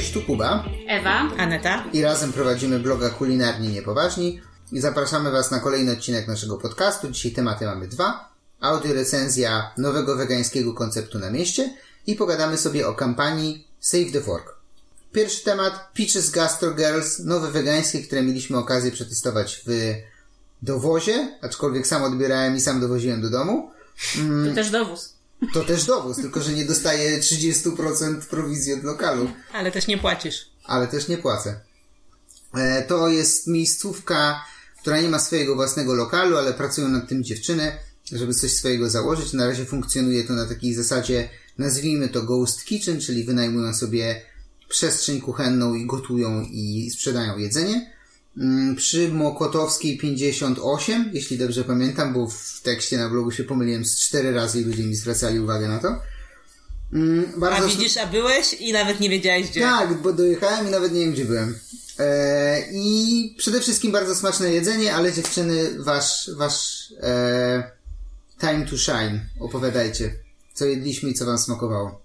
Cześć, tu Kuba. Ewa. Aneta. I razem prowadzimy bloga Kulinarnie Niepoważni. I zapraszamy Was na kolejny odcinek naszego podcastu. Dzisiaj tematy mamy dwa. Audio recenzja nowego wegańskiego konceptu na mieście i pogadamy sobie o kampanii Save the Fork. Pierwszy temat Peaches Gastro Girls, nowe wegańskie, które mieliśmy okazję przetestować w dowozie, aczkolwiek sam odbierałem i sam dowoziłem do domu. To też dowóz. To też dowóz, tylko że nie dostaję 30% prowizji od lokalu. Ale też nie płacisz. ale też nie płacę. E, To jest miejscówka, która nie ma swojego własnego lokalu, ale pracują nad tym dziewczyny, żeby coś swojego założyć. Na razie funkcjonuje to na takiej zasadzie, nazwijmy to Ghost Kitchen, czyli wynajmują sobie przestrzeń kuchenną i gotują i sprzedają jedzenie. Mm, Przy Mokotowskiej 58, jeśli dobrze pamiętam, bo w tekście na blogu się pomyliłem z cztery razy i ludzie mi zwracali uwagę na to. Mm, A Bardzo widzisz, a byłeś i nawet nie wiedziałeś gdzie. tak, bo dojechałem i nawet nie wiem, gdzie byłem. E, I przede wszystkim bardzo smaczne jedzenie, ale dziewczyny, wasz, wasz e, time to shine. Opowiadajcie, co jedliśmy i co wam smakowało.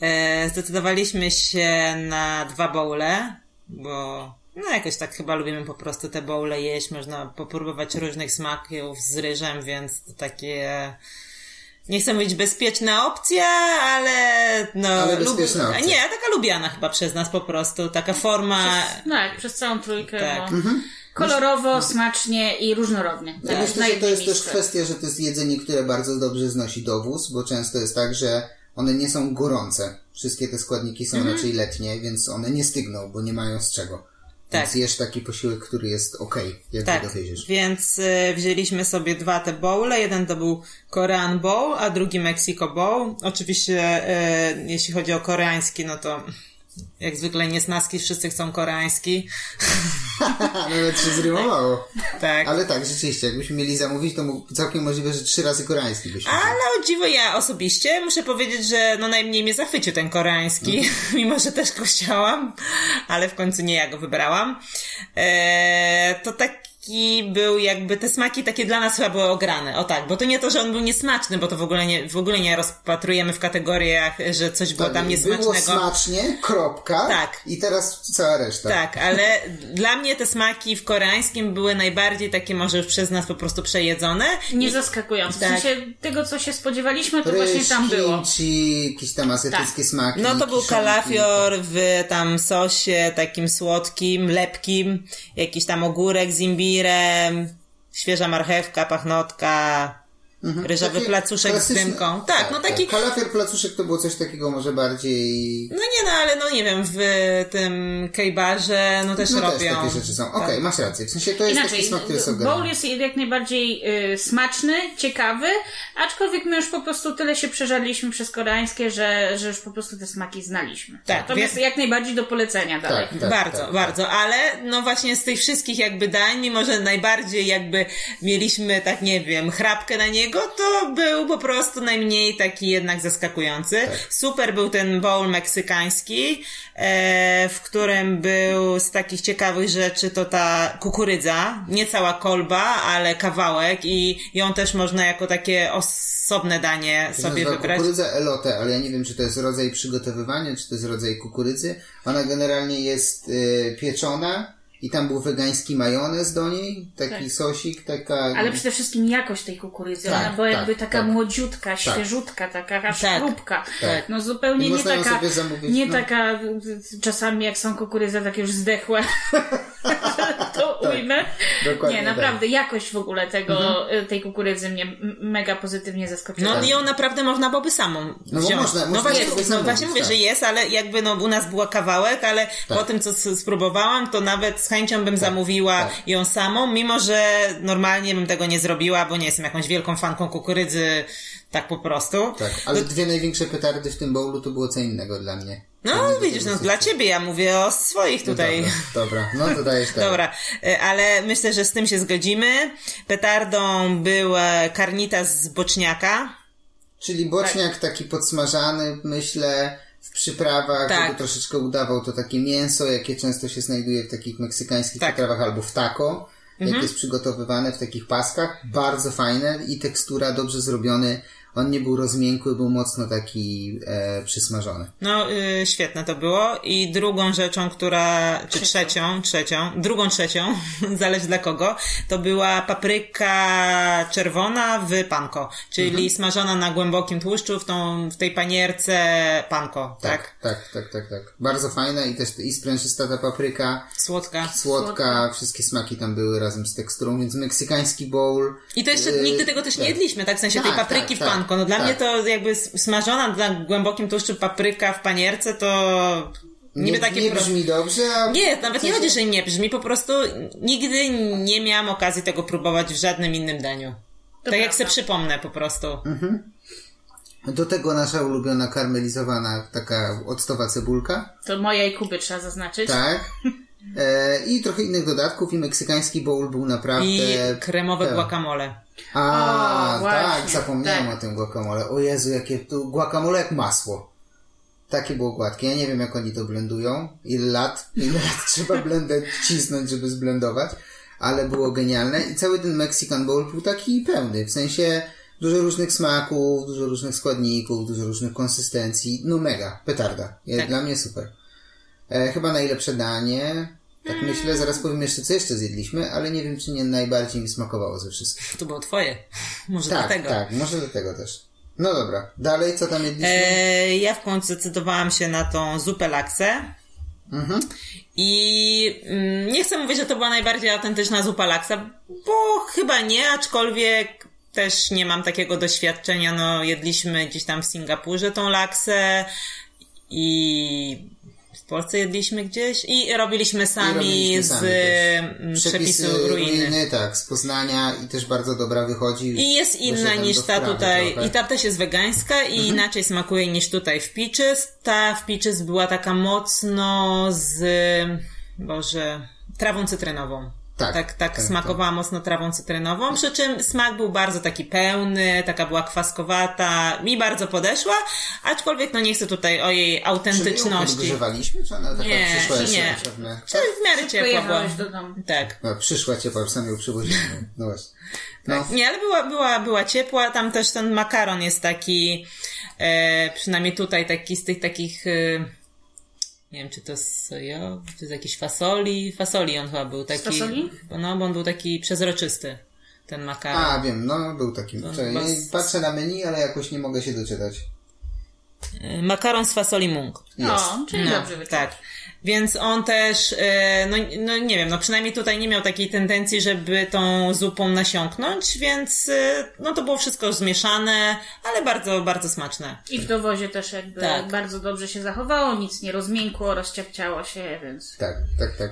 E, zdecydowaliśmy się na dwa bowle, bo no jakoś tak chyba lubimy po prostu te bowle jeść. Można popróbować różnych smaków z ryżem, więc to takie... Nie chcę mówić bezpieczna opcja, ale no... Ale bezpieczna opcja. Nie, taka lubiana chyba przez nas po prostu. Taka forma... No jak, przez całą trójkę. Tak. Bo Kolorowo, smacznie i różnorodnie. Ja Tak, myślę, na że to jest też kwestia, że to jest jedzenie, które bardzo dobrze znosi dowóz, bo często jest tak, że one nie są gorące. Wszystkie te składniki są raczej letnie, więc one nie stygną, bo nie mają z czego. Tak. Więc jesz taki posiłek, który jest ok, jak Tak, dowieziesz. więc y, wzięliśmy sobie dwa te bowle. Jeden to był Korean Bowl, a drugi Mexico Bowl. Oczywiście, y, jeśli chodzi o koreański, no to jak zwykle niesnaski, wszyscy chcą koreański. Nawet się zrymowało. Tak. Ale tak, rzeczywiście, jakbyśmy mieli zamówić, to całkiem możliwe, że trzy razy koreański byśmy. Ale o dziwo ja osobiście muszę powiedzieć, że no najmniej mnie zachwycił ten koreański, mimo że też go chciałam, ale w końcu nie ja go wybrałam. Eee, to taki był jakby, te smaki takie dla nas chyba były ograne, o tak, bo to nie to, że on był niesmaczny, bo to w ogóle nie, w ogóle nie rozpatrujemy w kategoriach, że coś było tam Tak, Było niesmacznego. smacznie, kropka. Tak. I teraz cała reszta. Tak, ale dla mnie te smaki w koreańskim były najbardziej takie może już przez nas po prostu przejedzone. Nie zaskakujące. W Tak. sensie tego, co się spodziewaliśmy, to Ryż, właśnie tam było. kimchi, jakieś tam azjatyckie Tak. smaki. No to był kiszonki. kalafior w tam sosie takim słodkim, lepkim, jakiś tam ogórek z świeża marchewka, pachnotka, ryżowy Takie placuszek z dymką. Tak, no taki... Kalafior, placuszek to było coś takiego może bardziej... No nie no, ale no nie wiem, w tym kejbarze no też No też robią. takie rzeczy są. Okej, masz rację. W sensie to jest Inaczej, taki smak, który jest bowl ogarnięty. jest jak najbardziej y, smaczny, ciekawy, aczkolwiek my już po prostu tyle się przeżarliśmy przez koreańskie, że, że już po prostu te smaki znaliśmy. Tak, Natomiast wie- jak najbardziej do polecenia dalej. Tak, tak, bardzo, tak, bardzo, ale no właśnie z tych wszystkich jakby dań, mimo że najbardziej jakby mieliśmy tak, nie wiem, chrapkę na niego, to był po prostu najmniej taki jednak zaskakujący. Super był ten bowl meksykański, e, w którym był z takich ciekawych rzeczy to ta kukurydza, nie cała kolba, ale kawałek i ją też można jako takie osobne danie To sobie wybrać. Kukurydza elote, ale ja nie wiem, czy to jest rodzaj przygotowywania, czy to jest rodzaj kukurydzy. Ona generalnie jest y, pieczona i tam był wegański majonez do niej, taki Tak. sosik, taka... Ale przede wszystkim jakość tej kukurydzy, Tak, ona była jakby tak, taka tak. młodziutka, świeżutka, taka aż Tak, chrupka. tak. No zupełnie I nie taka, zamówić, nie no. taka czasami jak są kukurydze takie już zdechłe, Tak. Dokładnie Nie, tak. naprawdę jakość w ogóle tego, y, tej kukurydzy mnie mega pozytywnie zaskoczyła. No i ją naprawdę można byłoby samą bo wziąć. można- no można właśnie, no właśnie mówię, tak. że jest, ale jakby no u nas była kawałek, ale Tak. po tym, co spróbowałam, to nawet z chęcią bym zamówiła tak. ją samą, mimo że normalnie bym tego nie zrobiła, bo nie jestem jakąś wielką fanką kukurydzy, tak po prostu. Tak, ale dwie największe petardy w tym bowlu to było co innego dla mnie. No widzisz, no dla ciebie ja mówię o swoich tutaj. Dobra, dobra, no to dajesz tak. Dobra, e, ale myślę, że z tym się zgodzimy. Petardą był e, karnita z boczniaka. Czyli boczniak taki podsmażany, myślę, w przyprawach, Tak. żeby troszeczkę udawał to takie mięso, jakie często się znajduje w takich meksykańskich Tak. potrawach albo w taco, jak jest przygotowywane w takich paskach. Bardzo fajne i tekstura, dobrze zrobiony on nie był rozmiękły, był mocno taki e, przysmażony. No, y, świetne to było. I drugą rzeczą, która, czy trzecią, trzecią, drugą trzecią, zależy dla kogo, to była papryka czerwona w panko, czyli Mhm. smażona na głębokim tłuszczu w, tą, w tej panierce panko, tak? Tak, tak, tak, tak. Bardzo fajna i też i sprężysta ta papryka, Słodka. słodka, wszystkie smaki tam były razem z teksturą, więc meksykański bowl. I to jeszcze Yy, nigdy tego też nie tak. jedliśmy, tak? W sensie tej Tak, papryki tak, w tak, No dla tak. mnie to jakby smażona na głębokim tłuszczu papryka w panierce to niby Nie, takie nie pro- brzmi dobrze, a... Nie, nawet nie chodzi, że nie brzmi, po prostu nigdy nie miałam okazji tego próbować w żadnym innym daniu. To tak jak prawda. sobie przypomnę po prostu. Do tego nasza ulubiona karmelizowana taka octowa cebulka. To moja i Kuby trzeba zaznaczyć. Tak. E, I trochę innych dodatków i meksykański bowl był naprawdę... I kremowe tak. guacamole. A, O, właśnie, tak, zapomniałem tak. o tym guacamole. O Jezu, jakie tu guacamole jak masło. Takie było gładkie. Ja nie wiem, jak oni to blendują. Ile lat, ile lat trzeba blender cisnąć, żeby zblendować. Ale było genialne. I cały ten Mexican Bowl był taki pełny. W sensie dużo różnych smaków, dużo różnych składników, dużo różnych konsystencji. No mega, petarda. Tak. Dla mnie super. E, chyba najlepsze danie. Tak myślę, zaraz powiem jeszcze, co jeszcze zjedliśmy, ale nie wiem, czy nie najbardziej mi smakowało ze wszystkich. To było twoje. Może Tak, dlatego. tak, może do tego też. No dobra, dalej co tam jedliśmy? E, ja w końcu zdecydowałam się na tą zupę laksę. Mhm. I mm, nie chcę mówić, że to była najbardziej autentyczna zupa laksa, bo chyba nie, aczkolwiek też nie mam takiego doświadczenia. No, jedliśmy gdzieś tam w Singapurze tą laksę i w Polsce jedliśmy gdzieś i robiliśmy sami robiliśmy z też. mm, przepisu ruiny. tak, z Poznania i też bardzo dobra wychodzi. I jest inna niż ta tutaj, trochę. i ta też jest wegańska i Mhm. inaczej smakuje niż tutaj w Peaches. Ta w Peaches była taka mocno z, boże, trawą cytrynową. Tak, tak, tak, tak, smakowała mocno trawą cytrynową, przy czym smak był bardzo taki pełny, taka była kwaskowata, mi bardzo podeszła, aczkolwiek no nie chcę tutaj o jej Czy my autentyczności. czy ona taka Nie, przyszła jeszcze nie. pewne? Czy w miarę ciepła była. Do domu. Tak. No, przyszła ciepła, sam ją przywoziłem. No właśnie. No, Nie, ale była, była, była ciepła. Tam też ten makaron jest taki, e, przynajmniej tutaj taki z tych takich, e, nie wiem, czy to jest sojowy, czy to jest jakiś fasoli. Fasoli on chyba był taki. fasoli? No, bo on był taki przezroczysty, ten makaron. a wiem, no był taki. Czekaj, chyba nie, z- patrzę na menu, ale jakoś nie mogę się doczytać. E, Makaron z fasoli mung. Jest. O, czyli No, dobrze tak. Więc on też, e, no, no nie wiem, no przynajmniej tutaj nie miał takiej tendencji, żeby tą zupą nasiąknąć, więc e, no to było wszystko zmieszane, ale bardzo, bardzo smaczne. I w dowozie też jakby Tak. bardzo dobrze się zachowało, nic nie rozmiękło, rozciapciało się, więc... Tak, tak, tak.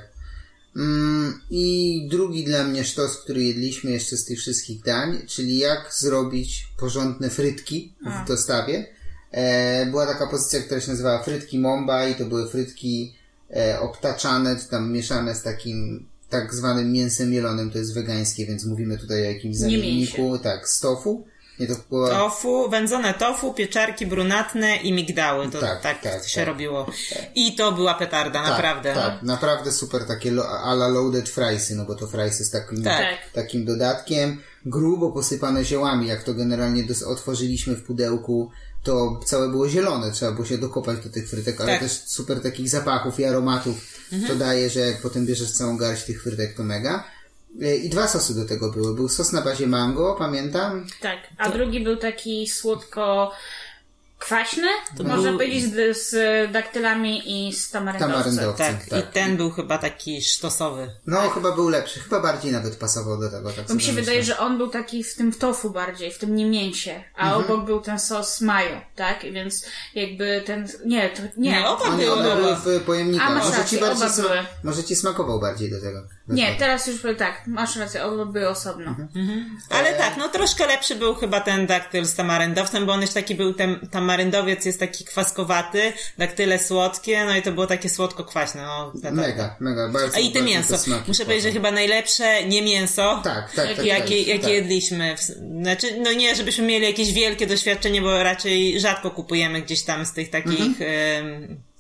Mm, I drugi dla mnie sztos, który jedliśmy jeszcze z tych wszystkich dań, czyli jak zrobić porządne frytki w dostawie. E, była taka pozycja, która się nazywała frytki Momba i to były frytki e, obtaczane, czy tam mieszane z takim tak zwanym mięsem mielonym, to jest wegańskie, więc mówimy tutaj o jakimś zamienniku, tak, z tofu. Nie, to była... Tofu, wędzone tofu, pieczarki brunatne i migdały. To tak, Tak, tak, tak, się tak. robiło. I to była petarda, naprawdę. Tak, no. tak, naprawdę super takie lo, a la loaded friesy, no bo to friesy z takim, Tak. Tak. takim dodatkiem, grubo posypane ziołami, jak to generalnie otworzyliśmy w pudełku, to całe było zielone, trzeba było się dokopać do tych frytek, ale Tak. też super takich zapachów i aromatów to daje, że jak potem bierzesz całą garść tych frytek, to mega. E, I dwa sosy do tego były. Był sos na bazie mango, pamiętam. Tak, a drugi był taki słodko kwaśny, można był- powiedzieć, z, z daktylami i z tamaryndowcem. Tamaryndowcem. Tak, tak. i ten był chyba taki sztosowy. No, chyba był lepszy. Chyba bardziej nawet pasował do tego. Tak Bo mi się sobie wydaje, myślę. że on był taki w tym tofu bardziej, w tym nie mięsie, a Mhm. obok był ten sos mayo, tak? Więc jakby ten, nie, to nie. Nie, oba One, były. one były w pojemnikach. A, masz może, ci bardziej oba były. może ci smakował bardziej do tego. Nie, teraz już tak, masz rację, były osobno. Mhm. Ale tak, no troszkę lepszy był chyba ten daktyl z tamaryndowcem, bo on już taki był, ten tamaryndowiec jest taki kwaskowaty, daktyle słodkie, no i to było takie słodko-kwaśne. No. Mega, mega, bardzo A i te mięso. smaki Muszę powiedzieć, że chyba najlepsze nie mięso, Tak, tak, tak. jakie, tak, jakie tak. jedliśmy. W- Znaczy, no nie, żebyśmy mieli jakieś wielkie doświadczenie, bo raczej rzadko kupujemy gdzieś tam z tych takich Mhm. nie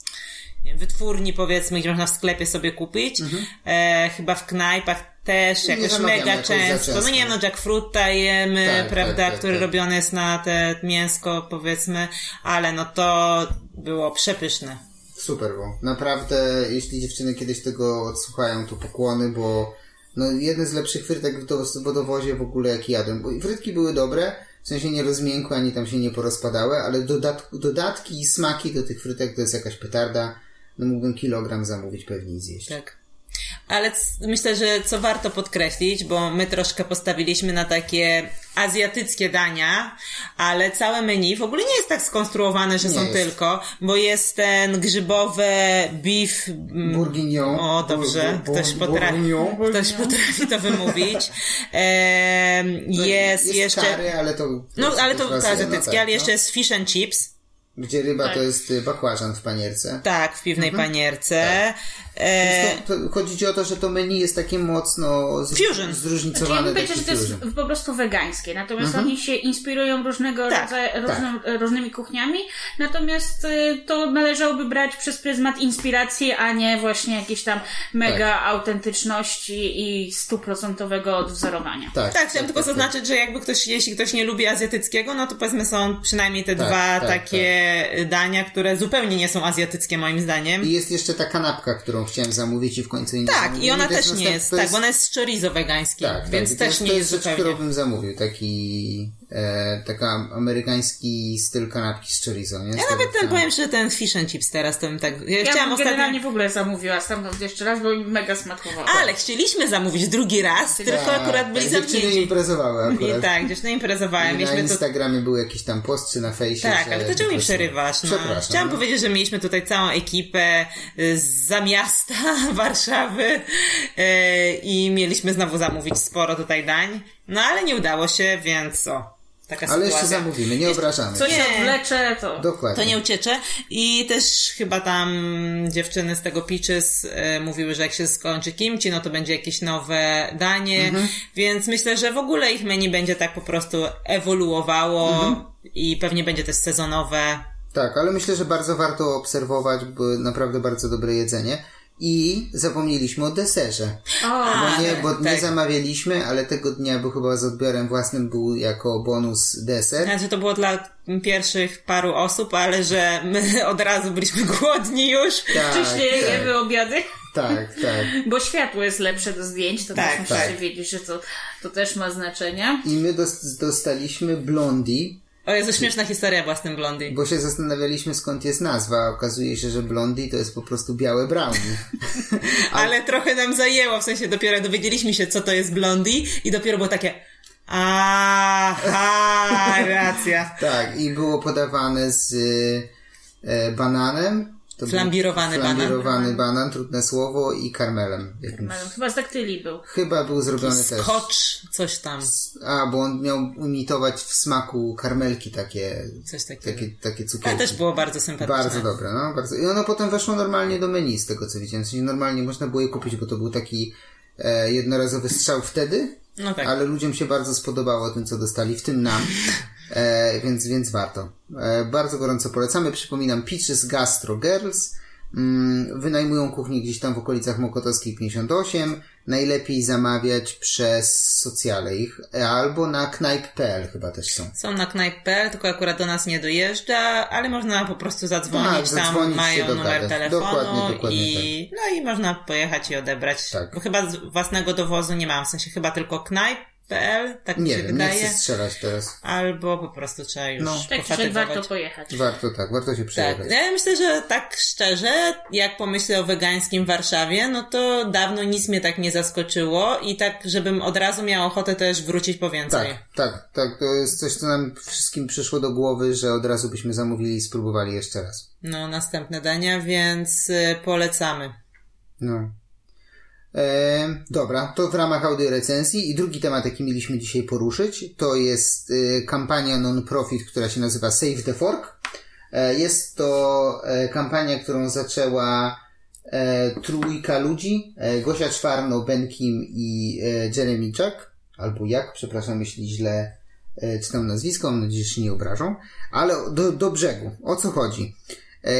wiem, wytwórni powiedzmy, gdzie można w sklepie sobie kupić. E, chyba w knajpach też Mhm. Jakoś mega często. No nie wiem, no jackfruita jemy, Tak, prawda, tak, tak, który tak. robiony jest na te mięsko powiedzmy, ale no to było przepyszne. Super było. Naprawdę, jeśli dziewczyny kiedyś tego odsłuchają, to pokłony, bo no, jedne z lepszych frytek w do- w wodowozie w ogóle jak jadłem. Bo frytki były dobre, w sensie nie rozmiękłe, ani tam się nie porozpadały, ale dodat dodatki i smaki do tych frytek to jest jakaś petarda. No mógłbym kilogram zamówić pewnie i zjeść. Tak. Ale myślę, że co warto podkreślić, bo my troszkę postawiliśmy na takie azjatyckie dania, ale całe menu w ogóle nie jest tak skonstruowane, że Nie są jest. tylko, bo jest ten grzybowy beef. mm, Bourguignon. O, dobrze. Ktoś potrafi, ktoś potrafi to wymówić. Em, jest, jest jeszcze. Kary, ale to... No, ale to, to azjatyckie, no tak, ale jeszcze no. jest fish and chips. Gdzie ryba Tak. to jest y, bakłażan w panierce. Tak, w piwnej Mhm. panierce. Tak. E, To, to chodzi ci o to, że to menu jest takie mocno z, Fusion. Znaczy, ja zróżnicowane. bym że to jest po prostu wegańskie. Natomiast oni się inspirują różnego Tak, rodzaju, różnym, różnymi kuchniami. Natomiast y, to należałoby brać przez pryzmat inspiracji, a nie właśnie jakieś tam mega Tak. autentyczności i stuprocentowego odwzorowania. Tak, Tak, chciałam tylko zaznaczyć, że jakby ktoś, jeśli ktoś nie lubi azjatyckiego, no to powiedzmy są przynajmniej te Tak, dwa tak, takie dania, które zupełnie nie są azjatyckie moim zdaniem. I jest jeszcze ta kanapka, którą chciałem zamówić i w końcu nie Tak, zamówiłem. i ona też nie jest, to tak, bo ona jest z chorizo wegańskim, tak, więc tak, też jest, nie jest jest rzecz, zupełnie. którą bym zamówił. Taki e, taka amerykański styl kanapki z chorizo, nie? Z Ja nawet ten powiem, że ten fish and chips teraz to bym tak... Ja, Ja chciałam bym generalnie ostatnio... w ogóle zamówiła stamtąd jeszcze raz, bo mi mega smakowało. Ale chcieliśmy zamówić drugi raz, tylko Tak, akurat byli tak, Dziewczyny zamknięci. imprezowały akurat. I tak, dziewczyny imprezowały, I na mieliśmy to Instagramie był jakiś tam post czy na fejsie, Tak, ale to czemu mi przerywasz? No? Przepraszam. Chciałam no. powiedzieć, że mieliśmy tutaj całą ekipę y, za miasta Warszawy y, i mieliśmy znowu zamówić sporo tutaj dań, no ale nie udało się, więc o, taka Ale jeszcze sytuacja. zamówimy, nie obrażamy. Co Nie. odwlecze, to... Dokładnie. To nie uciecze. I też chyba tam dziewczyny z tego Peaches e, mówiły, że jak się skończy kimchi, no to będzie jakieś nowe danie, Mhm. więc myślę, że w ogóle ich menu będzie tak po prostu ewoluowało Mhm. i pewnie będzie też sezonowe. Tak, ale myślę, że bardzo warto obserwować, bo naprawdę bardzo dobre jedzenie. I zapomnieliśmy o deserze. O, Bo nie, bo nie tak. zamawialiśmy, ale tego dnia był chyba z odbiorem własnym był jako bonus deser. Znaczy to było dla pierwszych paru osób, ale że my od razu byliśmy głodni już. Tak, wcześniej tak, jemy obiady. tak, tak. Bo światło jest lepsze do zdjęć, to Tak, też musicie tak. wiedzieć, że to, to też ma znaczenie. I my dos- dostaliśmy blondi, O Jezu, śmieszna historia była z tym blondy. bo się zastanawialiśmy skąd jest nazwa. Okazuje się, że blondi to jest po prostu białe brownie. Ale trochę nam zajęło, w sensie dopiero dowiedzieliśmy się, co to jest blondy i dopiero było takie aha, racja. tak, i było podawane z e, bananem. To był Flambirowany banan. Flambirowany banan, trudne słowo, i karmelem. Jakimś. Chyba z daktyli był. Chyba był zrobiony też. Skocz, coś tam, A, bo on miał imitować w smaku karmelki takie, coś takiego. takie, takie To cukierki. też było bardzo sympatyczne. Bardzo dobre, no, bardzo. I ono potem weszło normalnie do menu, z tego co widziałem. Sensie normalnie można było je kupić, bo to był taki e, jednorazowy strzał wtedy, No tak. ale ludziom się bardzo spodobało tym, co dostali, w tym nam. E, więc, więc warto. E, bardzo gorąco polecamy. Przypominam, Peaches Gastro Girls. Mm, wynajmują kuchnię gdzieś tam w okolicach Mokotowskiej 58. Najlepiej zamawiać przez socjale ich, e, albo na knajp.pl chyba też są. Są na knajp.pl, tylko akurat do nas nie dojeżdża, ale można po prostu zadzwonić, Tak, tam mają dogadać. numer telefonu Dokładnie, dokładnie i no i można pojechać i odebrać. Tak. Bo chyba z własnego dowozu nie mam, w sensie chyba tylko knajp.pl, tak mi Nie się wiem, nie wydaje. chcę strzelać teraz. Albo po prostu trzeba już No. Tak pofatygować. warto pojechać. Warto tak, warto się Tak, przejechać. ja myślę, że tak szczerze, jak pomyślę o wegańskim Warszawie, no to dawno nic mnie tak nie zaskoczyło i tak, żebym od razu miała ochotę też wrócić po więcej. Tak, tak, tak. To jest coś, co nam wszystkim przyszło do głowy, że od razu byśmy zamówili i spróbowali jeszcze raz. No, następne dania, więc y, polecamy. No. E, dobra, to w ramach audiorecenzji i drugi temat, jaki mieliśmy dzisiaj poruszyć, to jest e, kampania non-profit, która się nazywa Save the Fork. E, jest to e, kampania, którą zaczęła e, trójka ludzi, e, Gosia Czwarno, Ben Kim i Jeremy Chuck, albo jak, przepraszam, jeśli źle czytam nazwisko, mam nadzieję, że się nie obrażą, ale do, do brzegu. O co chodzi?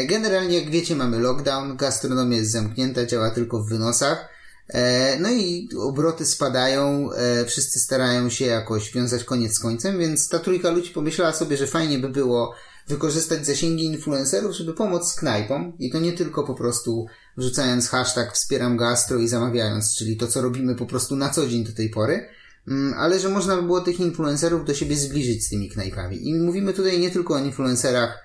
Generalnie, jak wiecie, mamy lockdown, gastronomia jest zamknięta, działa tylko w wynosach. E, No i obroty spadają, e, wszyscy starają się jakoś wiązać koniec z końcem, więc ta trójka ludzi pomyślała sobie, że fajnie by było wykorzystać zasięgi influencerów, żeby pomóc knajpom i to nie tylko po prostu wrzucając hashtag wspieram gastro i zamawiając, czyli to, co robimy po prostu na co dzień do tej pory, Mm, ale że można by było tych influencerów do siebie zbliżyć z tymi knajpami. I mówimy tutaj nie tylko o influencerach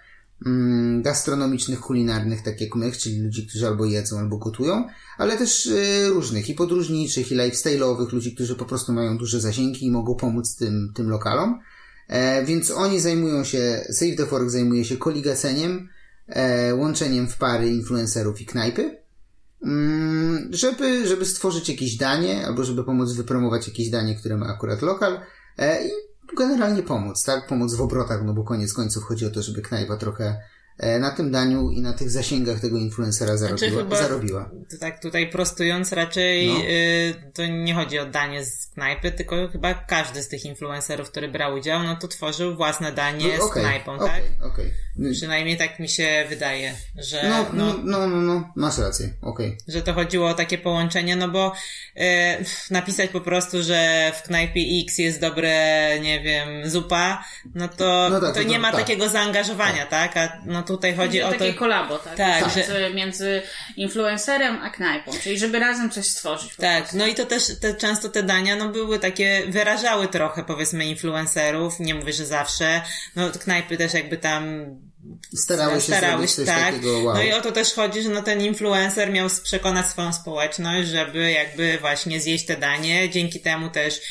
gastronomicznych, kulinarnych, tak jak my, czyli ludzi, którzy albo jedzą, albo gotują, ale też y, różnych, i podróżniczych, i lifestyle'owych, ludzi, którzy po prostu mają duże zasięgi i mogą pomóc tym, tym lokalom. E, więc oni zajmują się, Save the Fork zajmuje się koligaceniem, e, łączeniem w pary influencerów i knajpy, mm, żeby, żeby stworzyć jakieś danie, albo żeby pomóc wypromować jakieś danie, które ma akurat lokal e, i generalnie pomóc, tak? Pomóc w obrotach, no bo koniec końców chodzi o to, żeby knajpa trochę na tym daniu i na tych zasięgach tego influencera zarobiła. Znaczy chyba- zarobiła. Tak tutaj prostując, raczej No. y, to nie chodzi o danie z knajpy, tylko chyba każdy z tych influencerów, który brał udział, no to tworzył własne danie No, z okej, knajpą, okej, tak? okej. Przynajmniej tak mi się wydaje, że, No, no, no, no, no, no, masz rację, okej. że to chodziło o takie połączenie, no bo e, napisać po prostu, że w knajpie X jest dobre, nie wiem, zupa, no to, No tak, to to nie ma tak. takiego zaangażowania, tak? A no tutaj chodzi o to... takie kolabo, tak? Tak, między, między influencerem a knajpą, czyli żeby razem coś stworzyć. Tak, prostu. no i to też te, często te dania no były takie, wyrażały trochę powiedzmy influencerów, nie mówię, że zawsze, no knajpy też jakby tam Starały się starały zrobić tak. takiego, wow. No i o to też chodzi, że no ten influencer miał przekonać swoją społeczność, żeby jakby właśnie zjeść te danie, dzięki temu też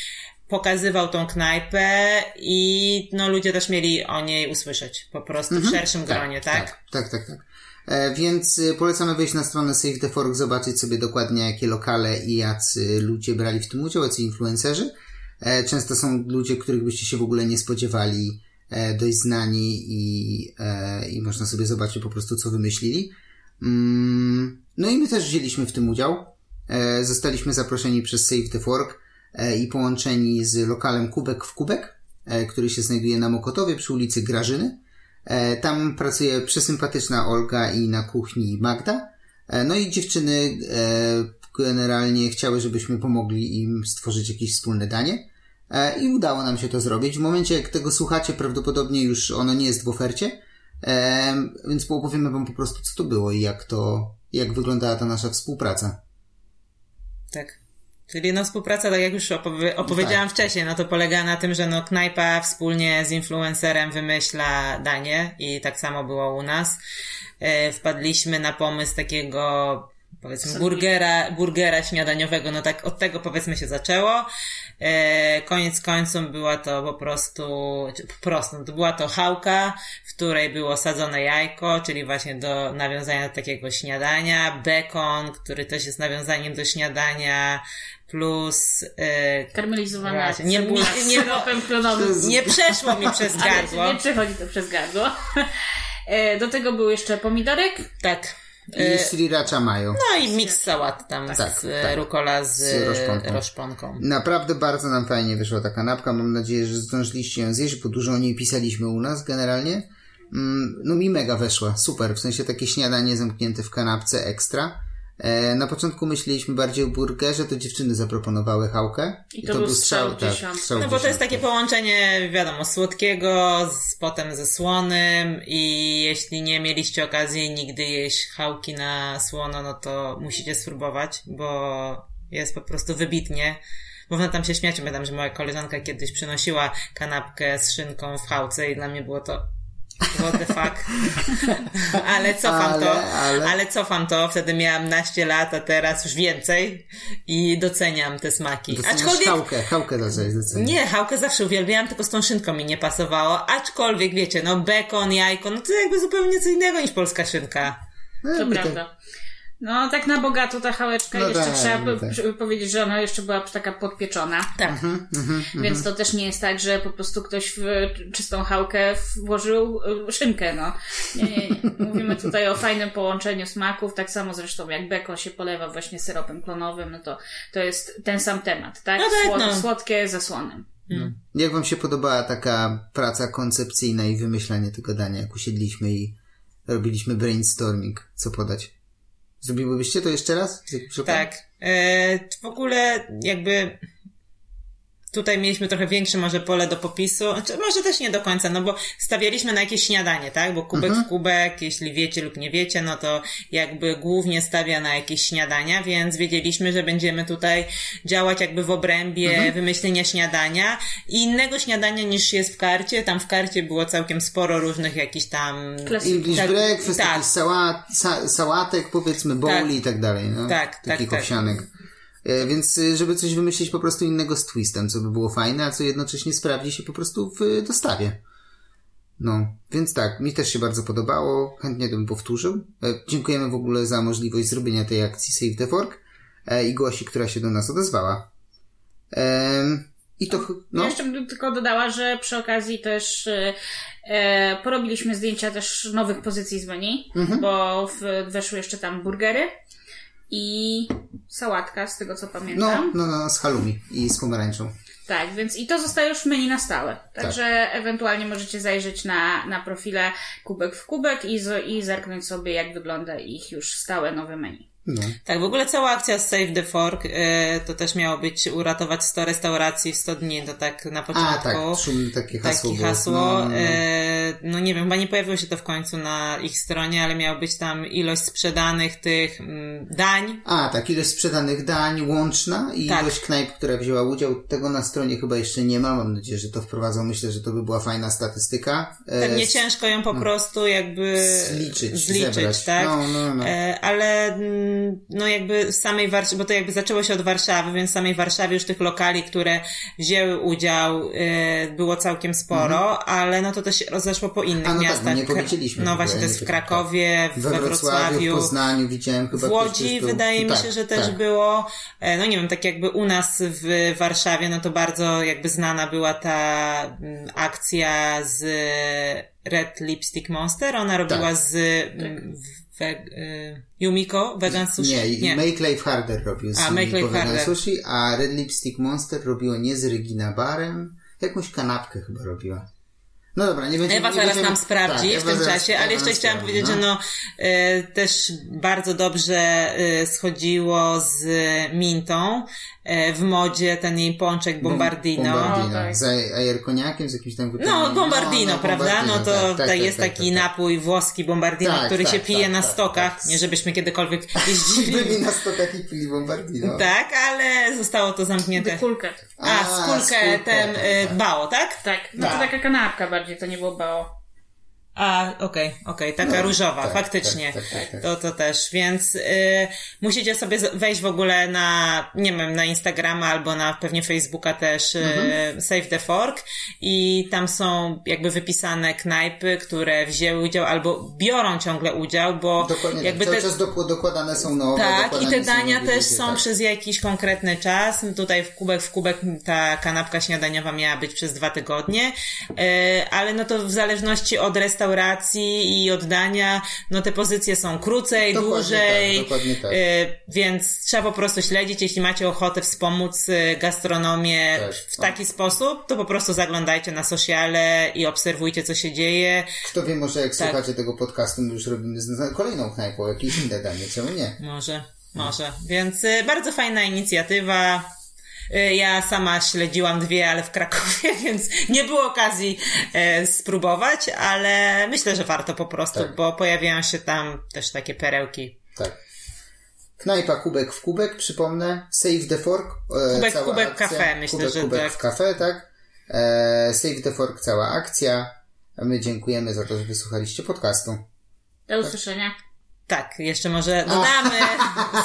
pokazywał tą knajpę i no ludzie też mieli o niej usłyszeć po prostu w szerszym gronie, tak? Tak, tak, tak. tak. E, więc y, polecamy wejść na stronę Save the Fork, zobaczyć sobie dokładnie jakie lokale i jacy ludzie brali w tym udział, jacy influencerzy. E, często są ludzie, których byście się w ogóle nie spodziewali, e, dość znani i, e, i można sobie zobaczyć po prostu co wymyślili. Mm, no i my też wzięliśmy w tym udział. E, zostaliśmy zaproszeni przez Save the Fork i połączeni z lokalem Kubek w Kubek, e, który się znajduje na Mokotowie przy ulicy Grażyny. E, Tam pracuje przesympatyczna Olga i na kuchni Magda. E, No i dziewczyny e, generalnie chciały, żebyśmy pomogli im stworzyć jakieś wspólne danie. E, I udało nam się to zrobić. W momencie, jak tego słuchacie, prawdopodobnie już ono nie jest w ofercie. E, Więc opowiemy wam po prostu, co to było i jak to, jak wyglądała ta nasza współpraca. Tak. Czyli no współpraca, tak jak już opowie- opowiedziałam Tak. wcześniej, no to polega na tym, że no knajpa wspólnie z influencerem wymyśla danie i tak samo było u nas. E, wpadliśmy na pomysł takiego powiedzmy burgera, burgera śniadaniowego, no tak od tego powiedzmy się zaczęło. E, koniec końców była to po prostu, po prostu, no to była to chałka, w której było sadzone jajko, czyli właśnie do nawiązania do takiego śniadania, bekon, który też jest nawiązaniem do śniadania, plus e, Karmelizowana Właśnie, nie- nie- nie- syropem klonowym. nie przeszło mi przez Ale gardło. nie przechodzi to przez gardło. E, Do tego był jeszcze pomidorek. Tak. I sriracha mayo. No i miks sałat tam Tak, z e, tak. rukola z, Z roszponką. roszponką. Naprawdę bardzo nam fajnie wyszła ta kanapka. Mam nadzieję, że zdążyliście ją zjeść, bo dużo o niej pisaliśmy u nas generalnie. Mm, No mi mega weszła, super. W sensie takie śniadanie zamknięte w kanapce ekstra. E, na początku myśleliśmy bardziej o burgerze, to dziewczyny zaproponowały chałkę. I to był strzał w tak, strzał No bo to jest takie połączenie, wiadomo, słodkiego, z, potem ze słonym i jeśli nie mieliście okazji nigdy jeść chałki na słono, no to musicie spróbować, bo jest po prostu wybitnie. Można tam się śmiać, pamiętam, że moja koleżanka kiedyś przynosiła kanapkę z szynką w chałce i dla mnie było to what the fuck. ale cofam Ale- to, ale- ale cofam to, wtedy miałam naście lat, a teraz już więcej i doceniam te smaki. Doceniasz Aczkolwiek chałkę, chałkę zacząłeś doceniać. nie, chałkę zawsze uwielbiałam, tylko z tą szynką mi nie pasowało. Aczkolwiek, wiecie, no bekon, jajko, no to jakby zupełnie co innego niż polska szynka. No, To my tak- prawda. No, tak na bogato ta chałeczka. No jeszcze tak, trzeba no tak. powiedzieć, że ona jeszcze była taka podpieczona. Tak. Mhm. Więc to też nie jest tak, że po prostu ktoś w czystą chałkę włożył y, szynkę, no. Nie, nie, nie. Mówimy tutaj o fajnym połączeniu smaków, tak samo zresztą jak bekon się polewa właśnie syropem klonowym, no to, to jest ten sam temat, tak? No tak, no. Słodkie ze słonym. Jak wam się podobała taka praca koncepcyjna i wymyślanie tego dania, jak usiedliśmy i robiliśmy brainstorming, co podać. Zrobiłybyście to jeszcze raz? Tak. E, w ogóle jakby tutaj mieliśmy trochę większe może pole do popisu, znaczy, może też nie do końca, no bo stawialiśmy na jakieś śniadanie, tak? Bo kubek w kubek, jeśli wiecie lub nie wiecie, no to jakby głównie stawia na jakieś śniadania, więc wiedzieliśmy, że będziemy tutaj działać jakby w obrębie wymyślenia śniadania i innego śniadania niż jest w karcie. Tam w karcie było całkiem sporo różnych jakichś tam... English Tak, breakfast, tak. sałat, sa, sałatek, powiedzmy, bowli i tak dalej, no. Tak, tak, Takich tak. owsianek. E, Więc y, żeby coś wymyślić po prostu innego z twistem, co by było fajne, a co jednocześnie sprawdzi się po prostu w y, dostawie. No, więc tak, mi też się bardzo podobało, chętnie to bym powtórzył. E, Dziękujemy w ogóle za możliwość zrobienia tej akcji Save the Fork e, i Gosi, która się do nas odezwała. I to, ch- Ja no, jeszcze bym tylko dodała, że przy okazji też e, e, porobiliśmy zdjęcia też nowych pozycji z menu, Mhm. bo w, weszły jeszcze tam burgery i sałatka, z tego co no, pamiętam. no, no, z halloumi i z pomarańczą. Tak, więc i to zostaje już w menu na stałe. Także ewentualnie możecie zajrzeć na, na profile kubek w kubek i, z, i zerknąć sobie, jak wygląda ich już stałe nowe menu. No. Tak, w ogóle cała akcja Save the Fork e, to też miało być uratować 100 restauracji w 100 dni, to tak na A, początku. tak, szumne takie hasło Takie hasło. No, no, no. E, no nie wiem, chyba nie pojawiło się to w końcu na ich stronie, ale miało być tam ilość sprzedanych tych mm, dań. A, tak, ilość sprzedanych dań łączna i Tak. ilość knajp, która wzięła udział. Tego na stronie chyba jeszcze nie ma. Mam nadzieję, że to wprowadzą. Myślę, że to by była fajna statystyka. E, Tak nie ciężko ją po prostu jakby zliczyć, zliczyć zebrać. tak? No, no, no. E, ale mm, no jakby samej Warszawy, bo to jakby zaczęło się od Warszawy, więc w samej Warszawie już tych lokali, które wzięły udział e, było całkiem sporo, ale no to też rozeszło po innych Mhm. A, no tak, miastach. bo nie powiedzieliśmy No właśnie, to jest w pytam, Krakowie, We Wrocławiu, w. Poznaniu widziałem chyba. W Łodzi wydaje mi Tak, się, że też tak. było, e, no nie wiem, tak jakby u nas w Warszawie, no to bardzo jakby znana była ta mm, akcja z Red Lipstick Monster. Ona robiła Tak. z we, y, Yumiko, Vegan Sushi. Nie, Make Life Harder robił z A, Make Life Vegan Harder. Sushi, a Red Lipstick Monster robiło nie z Regina Barem, jakąś kanapkę chyba robiła. No dobra, nie będziemy... Ewa nie zaraz będziemy... nam sprawdzi tak, w Ewa tym zaraz- czasie, Ewa ale jeszcze chciałam sprawdzi, powiedzieć, że no e, też bardzo dobrze e, schodziło z Mintą w modzie ten jej pączek Bombardino. Bombardino. O, tak. Z ajer koniakiem, z jakimś tam No, wypełnieniem. Bombardino, no, prawda? Bombardino, No to tak, tak, tutaj tak, jest tak, taki tak, tak. napój włoski Bombardino, Tak, który tak, się pije tak, na stokach. tak. Nie żebyśmy kiedykolwiek jeździli. Byli na stokach i pili Bombardino. tak, ale zostało to zamknięte. Kulkę. A, A, skórkę, ten tak, y, tak. bao, tak? Tak, no to Tak. taka kanapka bardziej, to nie było bao. A, okej, okej, taka No, różowa, tak, faktycznie. tak, tak, tak. To, to też, więc y, musicie sobie wejść w ogóle na, nie wiem, na Instagrama albo na pewnie Facebooka też y, Mhm. Save the Fork i tam są jakby wypisane knajpy, które wzięły udział albo biorą ciągle udział, bo Dokładnie jakby tak. Cały te, czas dok- dokładane są nowe. tak, i te dania też są tak. przez jakiś konkretny czas. Tutaj w kubek w kubek ta kanapka śniadaniowa miała być przez dwa tygodnie, E, ale no to w zależności od restauracji i od dania, no te pozycje są krócej, Dokładnie dłużej, tak, dokładnie tak. e, więc trzeba po prostu śledzić. Jeśli macie ochotę wspomóc e, gastronomię Tak, w no. taki sposób, to po prostu zaglądajcie na sociale i obserwujcie, co się dzieje. Kto wie, może jak Tak. słuchacie tego podcastu, my już robimy kolejną knajpą, jakieś inne danie, czemu nie? Może, może. Więc y, bardzo fajna inicjatywa. Y, Ja sama śledziłam dwie, ale w Krakowie, więc nie było okazji e, spróbować, ale myślę, że warto po prostu, Tak. bo pojawiają się tam też takie perełki. Tak. Knajpa Kubek w Kubek, przypomnę. Save the Fork. E, Kubek, cała Kubek akcja. Cafe, myślę, kubek, że kubek tak. w kafe, tak. E, Save the Fork, cała akcja. A my dziękujemy za to, że wysłuchaliście podcastu. Do usłyszenia. Tak, jeszcze może dodamy,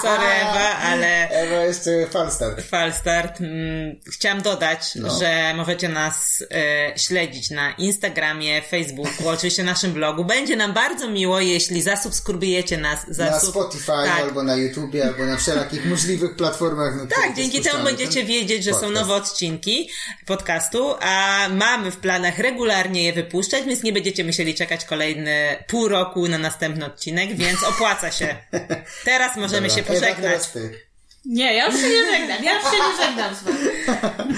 sorry Ewa, ale Ewa, jeszcze falstart. Falstart. Mm, chciałam dodać, No. że możecie nas e, śledzić na Instagramie, Facebooku, oczywiście naszym blogu. Będzie nam bardzo miło, jeśli zasubskrybujecie nas. Na Zasub... Spotify, tak. albo na YouTubie, albo na wszelakich możliwych platformach. Na których Tak, dzięki temu będziecie ten wiedzieć, że są podcast. nowe odcinki podcastu, a mamy w planach regularnie je wypuszczać, więc nie będziecie musieli czekać kolejne pół roku na następny odcinek, więc opłaca się. Teraz możemy Dobra, się Ewa, pożegnać. teraz ty. Nie, ja już się nie żegnam, ja już się nie żegnam z wami.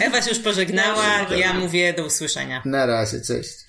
Ewa się już pożegnała, Ja się pożegnam. ja mówię do usłyszenia. Na razie, cześć.